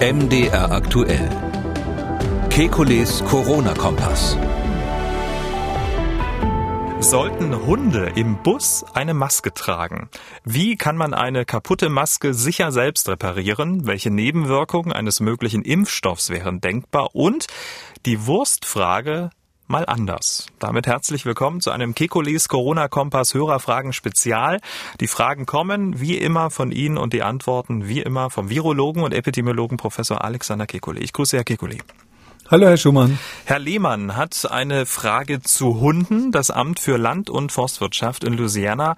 MDR aktuell. Kekules Corona-Kompass. Sollten Hunde im Bus eine Maske tragen? Wie kann man eine kaputte Maske sicher selbst reparieren? Welche Nebenwirkungen eines möglichen Impfstoffs wären denkbar? Und die Wurstfrage, mal anders. Damit herzlich willkommen zu einem Kekulis Corona Kompass Hörerfragen Spezial. Die Fragen kommen wie immer von Ihnen und die Antworten wie immer vom Virologen und Epidemiologen Professor Alexander Kekulé. Ich grüße Herr Kekulé. Hallo, Herr Schumann. Herr Lehmann hat eine Frage zu Hunden. Das Amt für Land- und Forstwirtschaft in Louisiana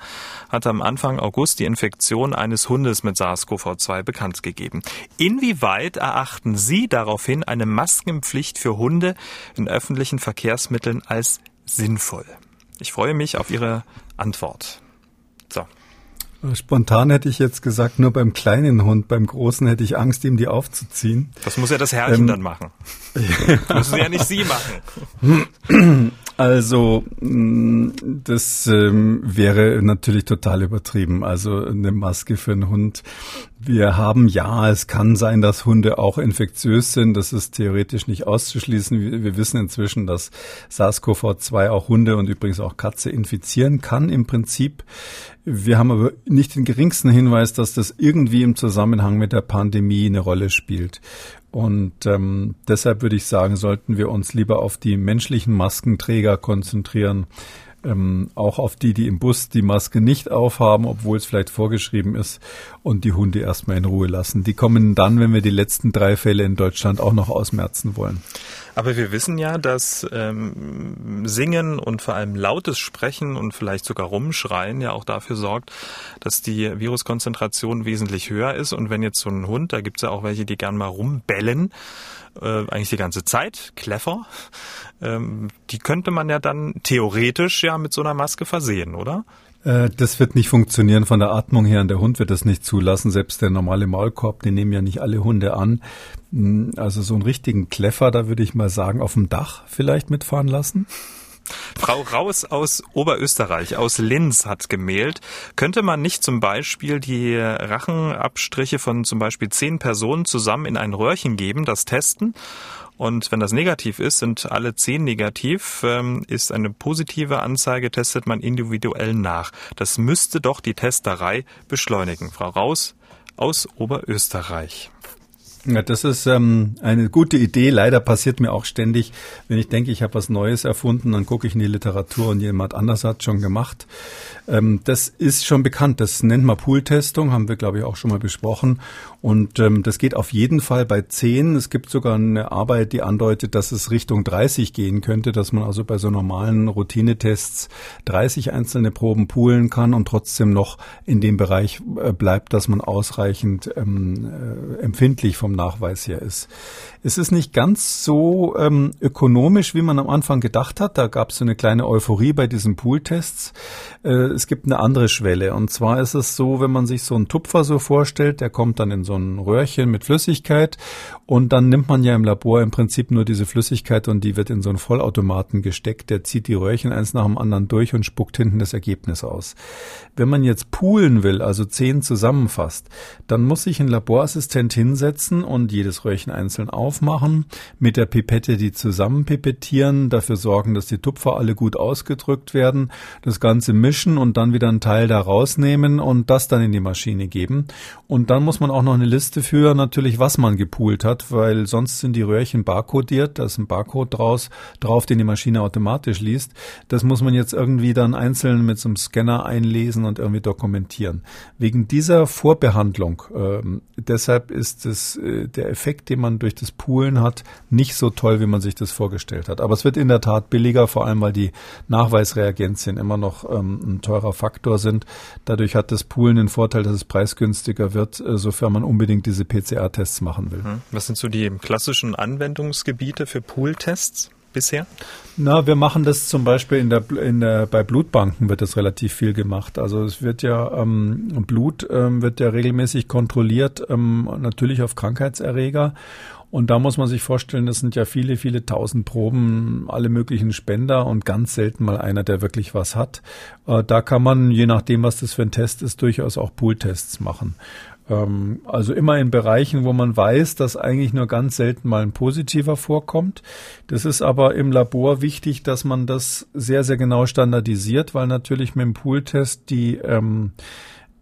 hat am Anfang August die Infektion eines Hundes mit SARS-CoV-2 bekannt gegeben. Inwieweit erachten Sie daraufhin eine Maskenpflicht für Hunde in öffentlichen Verkehrsmitteln als sinnvoll? Ich freue mich auf Ihre Antwort. So. Spontan hätte ich jetzt gesagt, nur beim kleinen Hund, beim großen hätte ich Angst, ihm die aufzuziehen. Das muss ja das Herrchen ähm, dann machen. Das müssen ja nicht Sie machen. Also mm, das ähm, wäre natürlich total übertrieben. Also eine Maske für einen Hund. Wir haben ja, es kann sein, dass Hunde auch infektiös sind. Das ist theoretisch nicht auszuschließen. Wir, wir wissen inzwischen, dass SARS-CoV-2 auch Hunde und übrigens auch Katze infizieren kann im Prinzip. Wir haben aber nicht den geringsten Hinweis, dass das irgendwie im Zusammenhang mit der Pandemie eine Rolle spielt. Und ähm, deshalb würde ich sagen, sollten wir uns lieber auf die menschlichen Maskenträger konzentrieren, ähm, auch auf die, die im Bus die Maske nicht aufhaben, obwohl es vielleicht vorgeschrieben ist, und die Hunde erstmal in Ruhe lassen. Die kommen dann, wenn wir die letzten drei Fälle in Deutschland auch noch ausmerzen wollen. Aber wir wissen ja, dass ähm, Singen und vor allem lautes Sprechen und vielleicht sogar Rumschreien ja auch dafür sorgt, dass die Viruskonzentration wesentlich höher ist. Und wenn jetzt so ein Hund, da gibt es ja auch welche, die gern mal rumbellen, äh, eigentlich die ganze Zeit, clever, ähm, die könnte man ja dann theoretisch ja mit so einer Maske versehen, oder? Äh, das wird nicht funktionieren von der Atmung her. Und der Hund wird das nicht zulassen. Selbst der normale Maulkorb, den nehmen ja nicht alle Hunde an. Hm, also so einen richtigen Kleffer, da würde ich mal sagen, auf dem Dach vielleicht mitfahren lassen. Frau Raus aus Oberösterreich, aus Linz hat gemailt. Könnte man nicht zum Beispiel die Rachenabstriche von zum Beispiel zehn Personen zusammen in ein Röhrchen geben, das testen und wenn das negativ ist, sind alle zehn negativ, ähm, ist eine positive Anzeige, testet man individuell nach. Das müsste doch die Testerei beschleunigen. Frau Raus aus Oberösterreich. Ja, das ist ähm, eine gute Idee. Leider passiert mir auch ständig, wenn ich denke, ich habe was Neues erfunden, dann gucke ich in die Literatur und jemand anders hat schon gemacht. Ähm, das ist schon bekannt. Das nennt man Pooltestung, haben wir, glaube ich, auch schon mal besprochen. Und ähm, das geht auf jeden Fall bei 10. Es gibt sogar eine Arbeit, die andeutet, dass es Richtung 30 gehen könnte, dass man also bei so normalen Routinetests 30 einzelne Proben poolen kann und trotzdem noch in dem Bereich äh, bleibt, dass man ausreichend ähm, äh, empfindlich vom Nachweis her ist. Es ist nicht ganz so ähm, ökonomisch, wie man am Anfang gedacht hat. Da gab es so eine kleine Euphorie bei diesen Pooltests. Äh, es gibt eine andere Schwelle. Und zwar ist es so, wenn man sich so einen Tupfer so vorstellt, der kommt dann in so ein Röhrchen mit Flüssigkeit und dann nimmt man ja im Labor im Prinzip nur diese Flüssigkeit und die wird in so einen Vollautomaten gesteckt. Der zieht die Röhrchen eins nach dem anderen durch und spuckt hinten das Ergebnis aus. Wenn man jetzt poolen will, also zehn zusammenfasst, dann muss sich ein Laborassistent hinsetzen und jedes Röhrchen einzeln aufmachen, mit der Pipette die zusammen pipettieren, dafür sorgen, dass die Tupfer alle gut ausgedrückt werden, das Ganze mischen und dann wieder einen Teil da rausnehmen und das dann in die Maschine geben. Und dann muss man auch noch eine Liste führen, natürlich, was man gepoolt hat weil sonst sind die Röhrchen barcodiert, da ist ein Barcode draus, drauf, den die Maschine automatisch liest. Das muss man jetzt irgendwie dann einzeln mit so einem Scanner einlesen und irgendwie dokumentieren. Wegen dieser Vorbehandlung, äh, deshalb ist es äh, der Effekt, den man durch das Poolen hat, nicht so toll, wie man sich das vorgestellt hat. Aber es wird in der Tat billiger, vor allem weil die Nachweisreagenzien immer noch ähm, ein teurer Faktor sind. Dadurch hat das Poolen den Vorteil, dass es preisgünstiger wird, äh, sofern man unbedingt diese PCR-Tests machen will. Hm. Was sind so die klassischen Anwendungsgebiete für Pooltests bisher? Na, wir machen das zum Beispiel in der, in der, bei Blutbanken wird das relativ viel gemacht. Also es wird ja ähm, Blut ähm, wird ja regelmäßig kontrolliert, ähm, natürlich auf Krankheitserreger. Und da muss man sich vorstellen, das sind ja viele, viele tausend Proben, alle möglichen Spender und ganz selten mal einer, der wirklich was hat. Äh, da kann man, je nachdem, was das für ein Test ist, durchaus auch Pooltests machen. Ähm, also immer in Bereichen, wo man weiß, dass eigentlich nur ganz selten mal ein positiver vorkommt. Das ist aber im Labor wichtig, dass man das sehr, sehr genau standardisiert, weil natürlich mit dem Pooltest die ähm,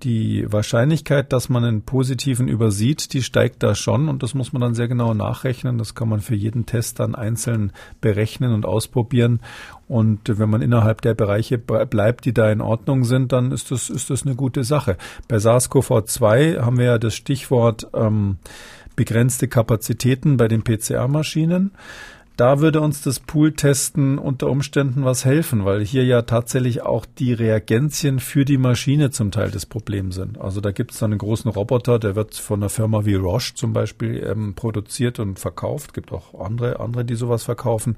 die Wahrscheinlichkeit, dass man einen positiven übersieht, die steigt da schon und das muss man dann sehr genau nachrechnen. Das kann man für jeden Test dann einzeln berechnen und ausprobieren. Und wenn man innerhalb der Bereiche bleibt, die da in Ordnung sind, dann ist das, ist das eine gute Sache. Bei SARS-CoV-2 haben wir ja das Stichwort ähm, begrenzte Kapazitäten bei den PCR-Maschinen. Da würde uns das Pool-Testen unter Umständen was helfen, weil hier ja tatsächlich auch die Reagenzien für die Maschine zum Teil das Problem sind. Also da gibt es dann einen großen Roboter, der wird von einer Firma wie Roche zum Beispiel ähm, produziert und verkauft. Gibt auch andere, andere, die sowas verkaufen.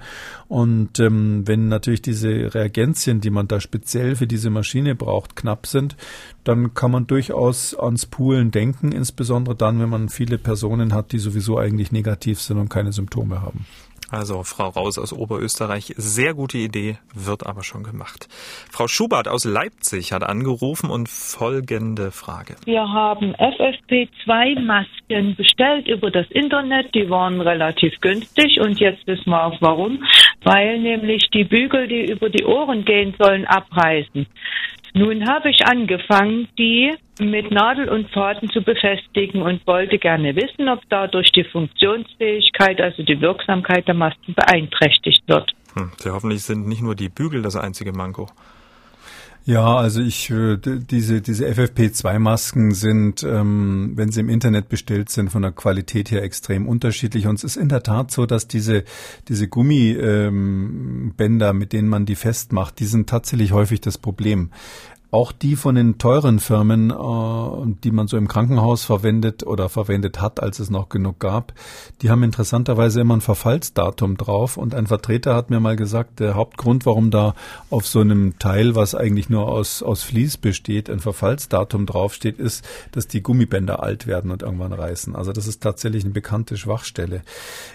Und ähm, wenn natürlich diese Reagenzien, die man da speziell für diese Maschine braucht, knapp sind, dann kann man durchaus ans Poolen denken, insbesondere dann, wenn man viele Personen hat, die sowieso eigentlich negativ sind und keine Symptome haben. Also Frau Raus aus Oberösterreich, sehr gute Idee, wird aber schon gemacht. Frau Schubert aus Leipzig hat angerufen und folgende Frage. Wir haben FFP2-Masken bestellt über das Internet, die waren relativ günstig und jetzt wissen wir auch warum, weil nämlich die Bügel, die über die Ohren gehen sollen, abreißen. Nun habe ich angefangen, die mit Nadel und Faden zu befestigen und wollte gerne wissen, ob dadurch die Funktionsfähigkeit, also die Wirksamkeit der Masken beeinträchtigt wird. Hm, ja, hoffentlich sind nicht nur die Bügel das einzige Manko. Ja, also ich äh, diese diese FFP2-Masken sind, ähm, wenn sie im Internet bestellt sind, von der Qualität her extrem unterschiedlich. Und es ist in der Tat so, dass diese diese Gummibänder, ähm, mit denen man die festmacht, die sind tatsächlich häufig das Problem. Auch die von den teuren Firmen, äh, die man so im Krankenhaus verwendet oder verwendet hat, als es noch genug gab, die haben interessanterweise immer ein Verfallsdatum drauf. Und ein Vertreter hat mir mal gesagt, der Hauptgrund, warum da auf so einem Teil, was eigentlich nur aus, aus Vlies besteht, ein Verfallsdatum draufsteht, ist, dass die Gummibänder alt werden und irgendwann reißen. Also das ist tatsächlich eine bekannte Schwachstelle.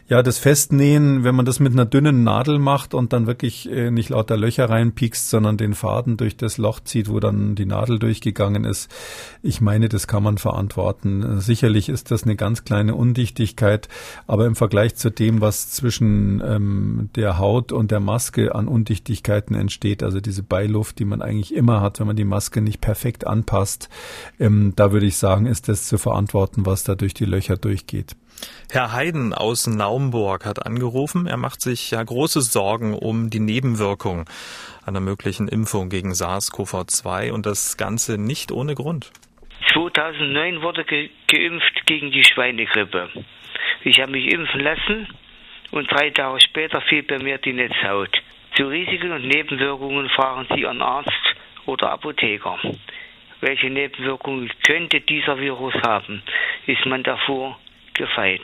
Ja, das Festnähen, wenn man das mit einer dünnen Nadel macht und dann wirklich äh, nicht lauter Löcher reinpiekst, sondern den Faden durch das Loch zieht, wo dann die Nadel durchgegangen ist. Ich meine, das kann man verantworten. Sicherlich ist das eine ganz kleine Undichtigkeit, aber im Vergleich zu dem, was zwischen ähm, der Haut und der Maske an Undichtigkeiten entsteht, also diese Beiluft, die man eigentlich immer hat, wenn man die Maske nicht perfekt anpasst, ähm, da würde ich sagen, ist das zu verantworten, was da durch die Löcher durchgeht. Herr Heiden aus Naumburg hat angerufen. Er macht sich ja große Sorgen um die Nebenwirkung einer möglichen Impfung gegen SARS-CoV-2 und das Ganze nicht ohne Grund. 2009 wurde ge geimpft gegen die Schweinegrippe. Ich habe mich impfen lassen und drei Tage später fiel bei mir die Netzhaut. Zu Risiken und Nebenwirkungen fragen Sie Ihren Arzt oder Apotheker. Welche Nebenwirkungen könnte dieser Virus haben? Ist man davor gefeit.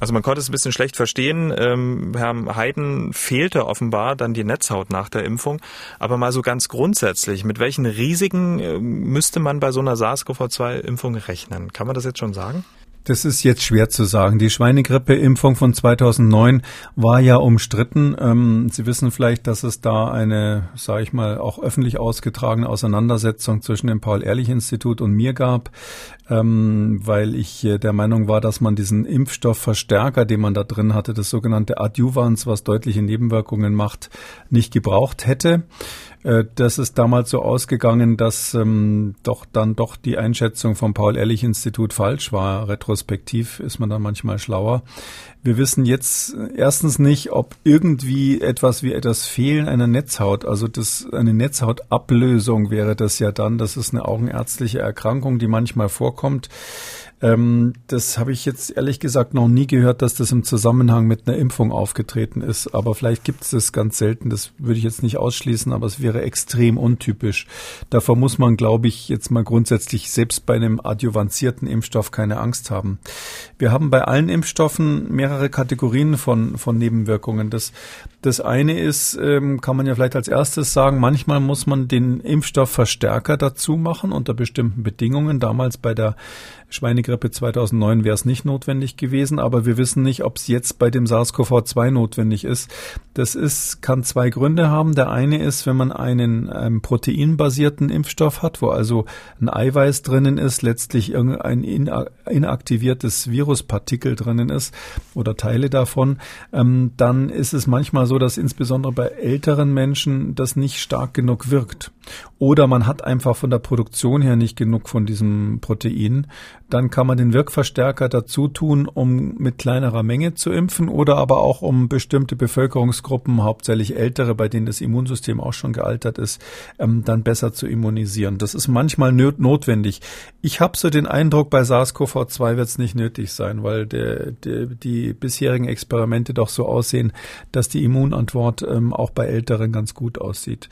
Also man konnte es ein bisschen schlecht verstehen. Ähm, Herrn Heiden fehlte offenbar dann die Netzhaut nach der Impfung. Aber mal so ganz grundsätzlich, mit welchen Risiken äh, müsste man bei so einer SARS-CoV-2-Impfung rechnen? Kann man das jetzt schon sagen? Das ist jetzt schwer zu sagen. Die Schweinegrippe-Impfung von 2009 war ja umstritten. Ähm, Sie wissen vielleicht, dass es da eine, sage ich mal, auch öffentlich ausgetragene Auseinandersetzung zwischen dem Paul-Ehrlich-Institut und mir gab, ähm, weil ich äh, der Meinung war, dass man diesen Impfstoffverstärker, den man da drin hatte, das sogenannte Adjuvans, was deutliche Nebenwirkungen macht, nicht gebraucht hätte. Äh, das ist damals so ausgegangen, dass ähm, doch dann doch die Einschätzung vom Paul-Ehrlich-Institut falsch war. Retrospektiv ist man dann manchmal schlauer. Wir wissen jetzt erstens nicht, ob irgendwie etwas wie etwas Fehlen einer Netzhaut, also das eine Netzhautablösung wäre das ja dann. Das ist eine augenärztliche Erkrankung, die manchmal vorkommt. Ähm, das habe ich jetzt ehrlich gesagt noch nie gehört, dass das im Zusammenhang mit einer Impfung aufgetreten ist. Aber vielleicht gibt es das ganz selten. Das würde ich jetzt nicht ausschließen, aber es wäre extrem untypisch. Davor muss man, glaube ich, jetzt mal grundsätzlich selbst bei einem adjuvanzierten Impfstoff keine Angst haben. Wir haben bei allen Impfstoffen mehrere Kategorien von, von Nebenwirkungen. Das, das eine ist, ähm, kann man ja vielleicht als erstes sagen, manchmal muss man den Impfstoffverstärker dazu machen unter bestimmten Bedingungen. Damals bei der Schweinegrippe 2009 wäre es nicht notwendig gewesen, aber wir wissen nicht, ob es jetzt bei dem SARS-CoV-2 notwendig ist. Das ist, kann zwei Gründe haben. Der eine ist, wenn man einen ähm, proteinbasierten Impfstoff hat, wo also ein Eiweiß drinnen ist, letztlich irgendein inaktiviertes Viruspartikel drinnen ist oder Teile davon, ähm, dann ist es manchmal so, dass insbesondere bei älteren Menschen das nicht stark genug wirkt. Oder man hat einfach von der Produktion her nicht genug von diesem Protein. Dann kann man den Wirkverstärker dazu tun, um mit kleinerer Menge zu impfen oder aber auch um bestimmte Bevölkerungsgruppen, hauptsächlich ältere, bei denen das Immunsystem auch schon gealtert ist, ähm, dann besser zu immunisieren. Das ist manchmal notwendig. Ich habe so den Eindruck, bei SARS-CoV-2 wird es nicht nötig sein, weil der, der, die bisherigen Experimente doch so aussehen, dass die Immunantwort ähm, auch bei Älteren ganz gut aussieht.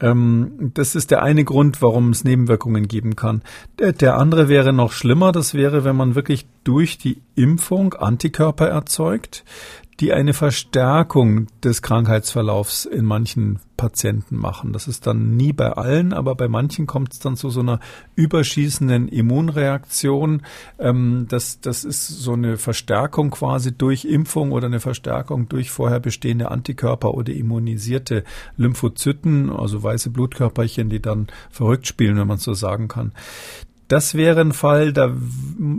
Ähm, das ist der eine Grund, warum es Nebenwirkungen geben kann. Der, der andere wäre noch schlimmer. Das wäre, wenn man wirklich durch die Impfung Antikörper erzeugt, die eine Verstärkung des Krankheitsverlaufs in manchen Patienten machen. Das ist dann nie bei allen, aber bei manchen kommt es dann zu so einer überschießenden Immunreaktion. Ähm, das, das ist so eine Verstärkung quasi durch Impfung oder eine Verstärkung durch vorher bestehende Antikörper oder immunisierte Lymphozyten, also weiße Blutkörperchen, die dann verrückt spielen, wenn man so sagen kann. Das wäre ein Fall, da,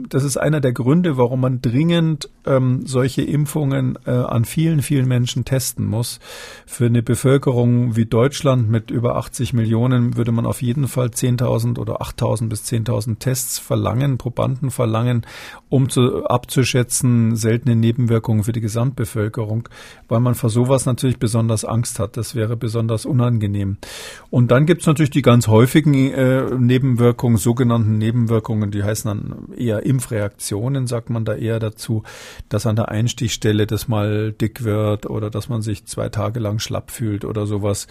das ist einer der Gründe, warum man dringend ähm, solche Impfungen äh, an vielen, vielen Menschen testen muss. Für eine Bevölkerung wie Deutschland mit über 80 Millionen würde man auf jeden Fall 10.000 oder 8.000 bis 10.000 Tests verlangen, Probanden verlangen, um zu, abzuschätzen seltene Nebenwirkungen für die Gesamtbevölkerung, weil man vor sowas natürlich besonders Angst hat. Das wäre besonders unangenehm. Und dann gibt es natürlich die ganz häufigen äh, Nebenwirkungen, sogenannten Nebenwirkungen, die heißen dann eher Impfreaktionen, sagt man da eher dazu, dass an der Einstichstelle das mal dick wird oder dass man sich zwei Tage lang schlapp fühlt oder sowas.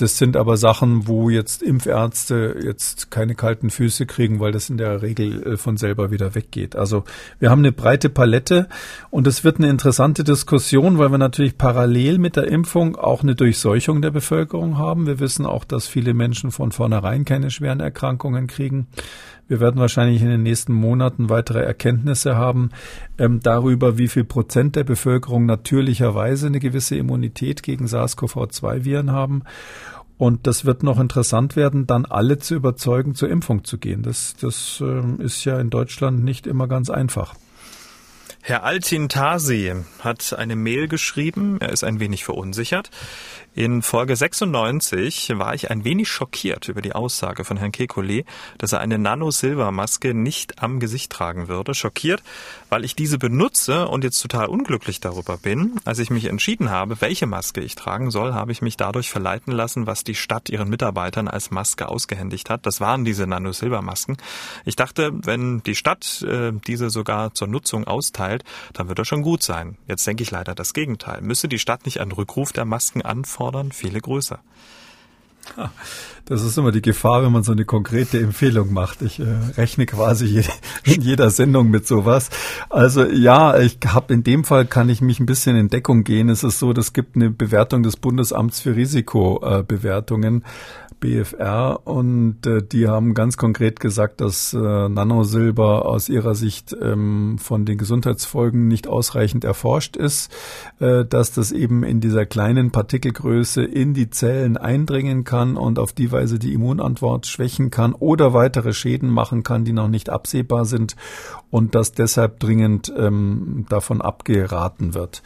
Das sind aber Sachen, wo jetzt Impfärzte jetzt keine kalten Füße kriegen, weil das in der Regel äh, von selber wieder weggeht. Also wir haben eine breite Palette und es wird eine interessante Diskussion, weil wir natürlich parallel mit der Impfung auch eine Durchseuchung der Bevölkerung haben. Wir wissen auch, dass viele Menschen von vornherein keine schweren Erkrankungen kriegen. Wir werden wahrscheinlich in den nächsten Monaten weitere Erkenntnisse haben ähm, darüber, wie viel Prozent der Bevölkerung natürlicherweise eine gewisse Immunität gegen SARS-CoV-2-Viren haben. Und das wird noch interessant werden, dann alle zu überzeugen, zur Impfung zu gehen. Das, das äh, ist ja in Deutschland nicht immer ganz einfach. Herr Altin Tasi hat eine Mail geschrieben. Er ist ein wenig verunsichert. In Folge 96 war ich ein wenig schockiert über die Aussage von Herrn Kekulé, dass er eine Nano-Silber-Maske nicht am Gesicht tragen würde. Schockiert, weil ich diese benutze und jetzt total unglücklich darüber bin. Als ich mich entschieden habe, welche Maske ich tragen soll, habe ich mich dadurch verleiten lassen, was die Stadt ihren Mitarbeitern als Maske ausgehändigt hat. Das waren diese Nano-Silber-Masken. Ich dachte, wenn die Stadt äh, diese sogar zur Nutzung austeilt, dann wird das schon gut sein. Jetzt denke ich leider das Gegenteil. Müsste die Stadt nicht einen Rückruf der Masken anfordern? Fordern viele größer. Das ist immer die Gefahr, wenn man so eine konkrete Empfehlung macht. Ich äh, rechne quasi jede, in jeder Sendung mit sowas. Also ja, ich habe in dem Fall kann ich mich ein bisschen in Deckung gehen. Es ist so, es gibt eine Bewertung des Bundesamts für Risikobewertungen. BFR und äh, die haben ganz konkret gesagt, dass äh, Nanosilber aus ihrer Sicht ähm, von den Gesundheitsfolgen nicht ausreichend erforscht ist, äh, dass das eben in dieser kleinen Partikelgröße in die Zellen eindringen kann und auf die Weise die Immunantwort schwächen kann oder weitere Schäden machen kann, die noch nicht absehbar sind und dass deshalb dringend ähm, davon abgeraten wird.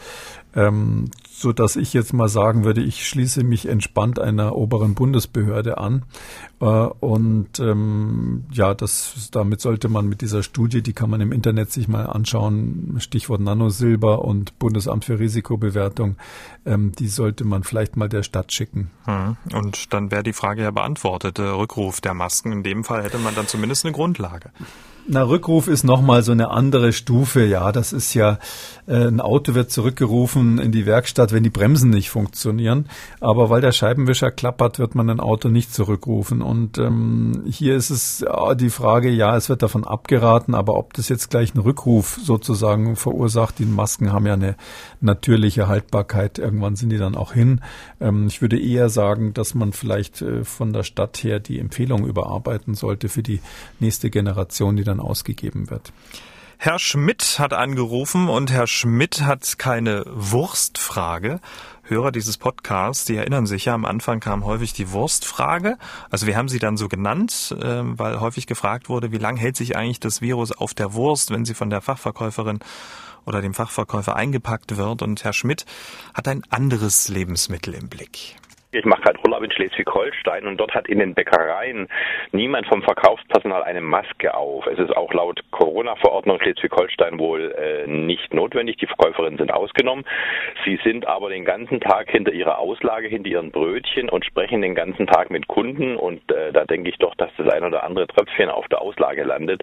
Ähm, so dass ich jetzt mal sagen würde, ich schließe mich entspannt einer oberen Bundesbehörde an. Äh, und ähm, ja, das damit sollte man mit dieser Studie, die kann man im Internet sich mal anschauen, Stichwort Nanosilber und Bundesamt für Risikobewertung, ähm, die sollte man vielleicht mal der Stadt schicken. Hm. Und dann wäre die Frage ja beantwortet, der Rückruf der Masken. In dem Fall hätte man dann zumindest eine Grundlage. Na, Rückruf ist nochmal so eine andere Stufe. Ja, das ist ja, äh, ein Auto wird zurückgerufen in die Werkstatt, wenn die Bremsen nicht funktionieren. Aber weil der Scheibenwischer klappert, wird man ein Auto nicht zurückrufen. Und ähm, hier ist es äh, die Frage, ja, es wird davon abgeraten, aber ob das jetzt gleich einen Rückruf sozusagen verursacht, die Masken haben ja eine natürliche Haltbarkeit. Irgendwann sind die dann auch hin. Ähm, ich würde eher sagen, dass man vielleicht äh, von der Stadt her die Empfehlung überarbeiten sollte für die nächste Generation, die dann dann ausgegeben wird. Herr Schmidt hat angerufen und Herr Schmidt hat keine Wurstfrage. Hörer dieses Podcasts, die erinnern sich ja, am Anfang kam häufig die Wurstfrage. Also wir haben sie dann so genannt, ähm, weil häufig gefragt wurde, wie lange hält sich eigentlich das Virus auf der Wurst, wenn sie von der Fachverkäuferin oder dem Fachverkäufer eingepackt wird. Und Herr Schmidt hat ein anderes Lebensmittel im Blick. Ich mache gerade Urlaub in Schleswig-Holstein und dort hat in den Bäckereien niemand vom Verkaufspersonal eine Maske auf. Es ist auch laut Corona-Verordnung Schleswig-Holstein wohl äh, nicht notwendig. Die Verkäuferinnen sind ausgenommen. Sie sind aber den ganzen Tag hinter ihrer Auslage, hinter ihren Brötchen und sprechen den ganzen Tag mit Kunden. Und äh, da denke ich doch, dass das ein oder andere Tröpfchen auf der Auslage landet.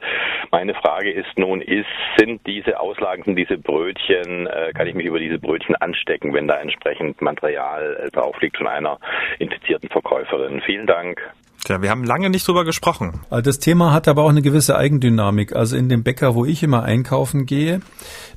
Meine Frage ist nun, ist, sind diese Auslagen, sind diese Brötchen, äh, kann ich mich über diese Brötchen anstecken, wenn da entsprechend Material äh, drauf liegt von einer infizierten Verkäuferin. Vielen Dank. Tja, wir haben lange nicht drüber gesprochen. Also das Thema hat aber auch eine gewisse Eigendynamik. Also in dem Bäcker, wo ich immer einkaufen gehe,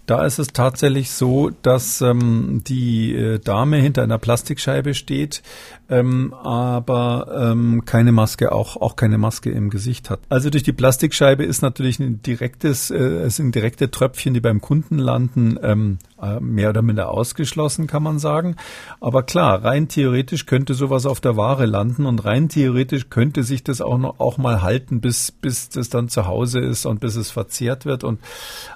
da ist es tatsächlich so, dass ähm, die äh, Dame hinter einer Plastikscheibe steht, ähm, aber ähm, keine Maske, auch, auch keine Maske im Gesicht hat. Also durch die Plastikscheibe ist natürlich ein direktes, äh, es sind direkte Tröpfchen, die beim Kunden landen, ähm, äh, mehr oder minder ausgeschlossen, kann man sagen. Aber klar, rein theoretisch könnte sowas auf der Ware landen und rein theoretisch könnte sich das auch noch auch mal halten, bis bis das dann zu Hause ist und bis es verzehrt wird. Und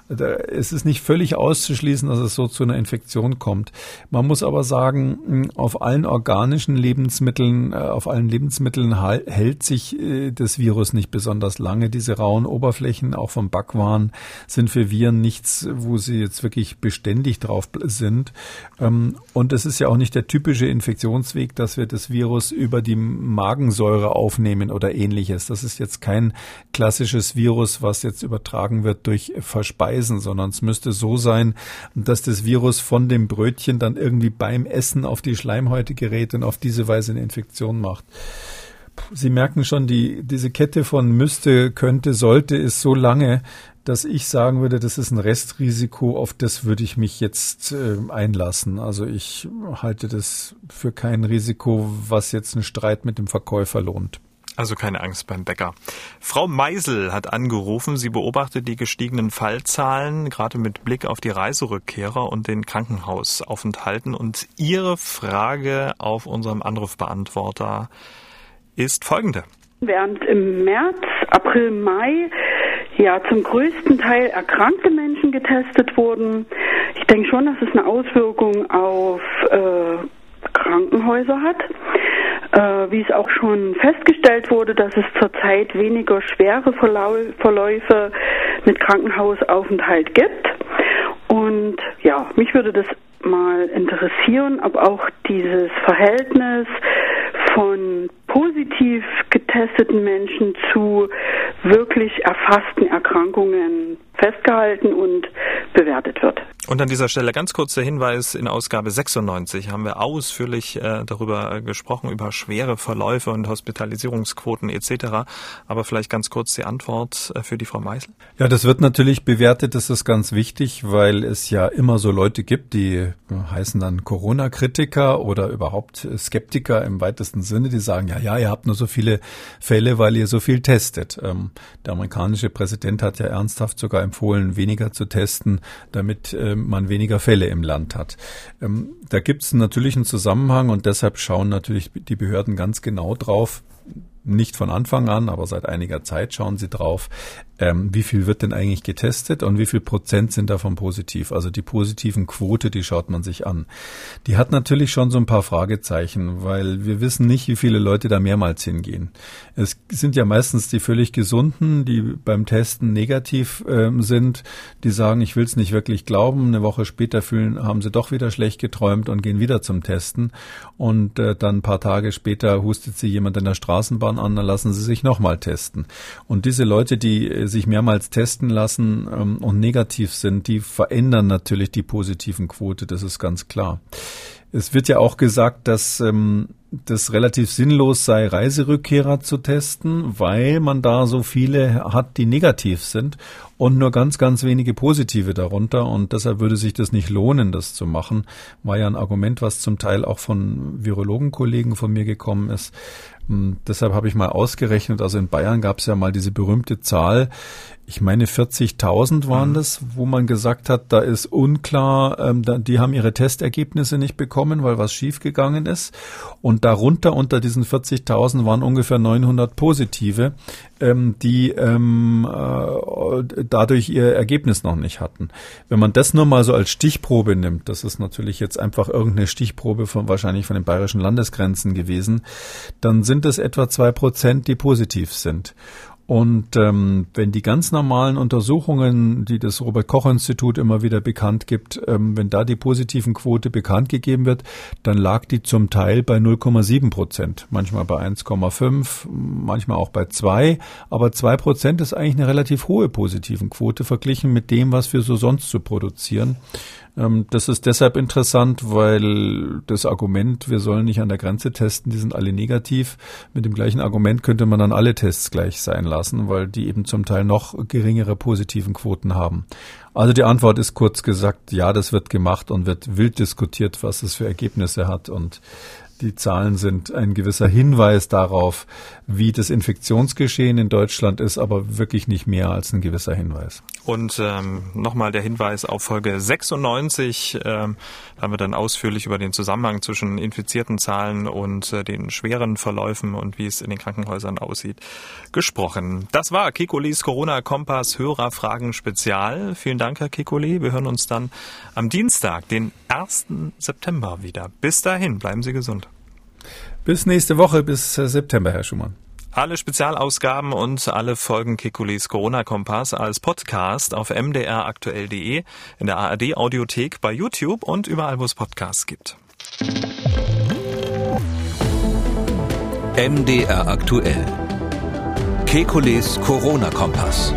äh, es ist nicht völlig auszuschließen, dass es so zu einer Infektion kommt. Man muss aber sagen, auf allen organischen Lebensmitteln, äh, auf allen Lebensmitteln hält sich das Virus nicht besonders lange. Diese rauen Oberflächen, auch vom Backwaren, sind für Viren nichts, wo sie jetzt wirklich beständig ständig drauf sind. Ähm, und es ist ja auch nicht der typische Infektionsweg, dass wir das Virus über die Magensäure aufnehmen oder ähnliches. Das ist jetzt kein klassisches Virus, was jetzt übertragen wird durch Verspeisen, sondern es müsste so sein, dass das Virus von dem Brötchen dann irgendwie beim Essen auf die Schleimhäute gerät und auf diese Weise eine Infektion macht. Sie merken schon, die, diese Kette von müsste, könnte, sollte ist so lange, dass ich sagen würde, das ist ein Restrisiko, auf das würde ich mich jetzt äh, einlassen. Also ich halte das für kein Risiko, was jetzt einen Streit mit dem Verkäufer lohnt. Also keine Angst beim Bäcker. Frau Meisel hat angerufen. Sie beobachtet die gestiegenen Fallzahlen, gerade mit Blick auf die Reiserückkehrer und den Krankenhausaufenthalten. Und ihre Frage auf unserem Anrufbeantworter ist folgende. Während im März, April, Mai ja zum größten Teil erkrankte Menschen getestet wurden. Ich denke schon, dass es eine Auswirkung auf äh, Krankenhäuser hat. Äh, wie es auch schon festgestellt wurde, dass es zurzeit weniger schwere Verläufe mit Krankenhausaufenthalt gibt. Und ja, mich würde das mal interessieren, ob auch dieses Verhältnis von positiv getesteten Menschen zu wirklich erfassten Erkrankungen festgehalten und bewertet wird. Und an dieser Stelle ganz kurz der Hinweis, in Ausgabe 96 haben wir ausführlich äh, darüber äh, gesprochen, über schwere Verläufe und Hospitalisierungsquoten etc. Aber vielleicht ganz kurz die Antwort äh, für die Frau Meißel. Ja, das wird natürlich bewertet, das ist ganz wichtig, weil es ja immer so Leute gibt, die äh, heißen dann Corona-Kritiker oder überhaupt Skeptiker im weitesten Sinne, die sagen, ja, ja, ihr habt nur so viele Fälle, weil ihr so viel testet. Ähm, der amerikanische Präsident hat ja ernsthaft sogar empfohlen, weniger zu testen, damit ähm, man weniger Fälle im Land hat. Ähm, da gibt es natürlich einen Zusammenhang und deshalb schauen natürlich die Behörden ganz genau drauf, nicht von Anfang an, aber seit einiger Zeit schauen sie drauf, ähm, wie viel wird denn eigentlich getestet und wie viel Prozent sind davon positiv. Also die positiven Quote, die schaut man sich an. Die hat natürlich schon so ein paar Fragezeichen, weil wir wissen nicht, wie viele Leute da mehrmals hingehen. Es sind ja meistens die völlig gesunden, die beim Testen negativ ähm, sind, die sagen, ich will es nicht wirklich glauben. Eine Woche später fühlen, haben sie doch wieder schlecht geträumt und gehen wieder zum Testen. Und äh, dann ein paar Tage später hustet sie jemand in der Straßenbahn an, dann lassen sie sich nochmal testen. Und diese Leute, die äh, sich mehrmals testen lassen ähm, und negativ sind, die verändern natürlich die positiven Quote, das ist ganz klar. Es wird ja auch gesagt, dass ähm, das relativ sinnlos sei, Reiserückkehrer zu testen, weil man da so viele hat, die negativ sind und nur ganz, ganz wenige positive darunter. Und deshalb würde sich das nicht lohnen, das zu machen. War ja ein Argument, was zum Teil auch von Virologenkollegen von mir gekommen ist. Hm, deshalb habe ich mal ausgerechnet, also in Bayern gab es ja mal diese berühmte Zahl, ich meine 40.000 waren mhm. das, wo man gesagt hat, da ist unklar, ähm, da, die haben ihre Testergebnisse nicht bekommen, weil was schiefgegangen ist. Und darunter unter diesen 40.000 waren ungefähr 900 Positive, ähm, die ähm, äh, dadurch ihr Ergebnis noch nicht hatten. Wenn man das nur mal so als Stichprobe nimmt, das ist natürlich jetzt einfach irgendeine Stichprobe von wahrscheinlich von den bayerischen Landesgrenzen gewesen, dann sind es etwa zwei Prozent, die positiv sind. Und ähm, wenn die ganz normalen Untersuchungen, die das Robert Koch Institut immer wieder bekannt gibt, ähm, wenn da die positiven Quote bekannt gegeben wird, dann lag die zum Teil bei 0,7 Prozent, manchmal bei 1,5, manchmal auch bei 2. Aber 2 Prozent ist eigentlich eine relativ hohe positiven Quote verglichen mit dem, was wir so sonst so produzieren. Ähm, das ist deshalb interessant, weil das Argument, wir sollen nicht an der Grenze testen, die sind alle negativ. Mit dem gleichen Argument könnte man dann alle Tests gleich sein lassen, weil die eben zum Teil noch geringere positiven Quoten haben. Also die Antwort ist kurz gesagt, ja, das wird gemacht und wird wild diskutiert, was es für Ergebnisse hat und die Zahlen sind ein gewisser Hinweis darauf, wie das Infektionsgeschehen in Deutschland ist, aber wirklich nicht mehr als ein gewisser Hinweis. Und ähm, nochmal der Hinweis auf Folge 96. Ähm, da haben wir dann ausführlich über den Zusammenhang zwischen infizierten Zahlen und äh, den schweren Verläufen und wie es in den Krankenhäusern aussieht, gesprochen. Das war Kikolis Corona-Kompass Hörerfragen Spezial. Vielen Dank, Herr Kikoli. Wir hören uns dann am Dienstag, den 1. September wieder. Bis dahin, bleiben Sie gesund. Bis nächste Woche, bis äh, September, Herr Schumann. Alle Spezialausgaben und alle Folgen Kekulis Corona-Kompass als Podcast auf mdraktuell.de, in der ARD-Audiothek, bei YouTube und überall, wo es Podcasts gibt. MDR aktuell. Kekules Corona-Kompass.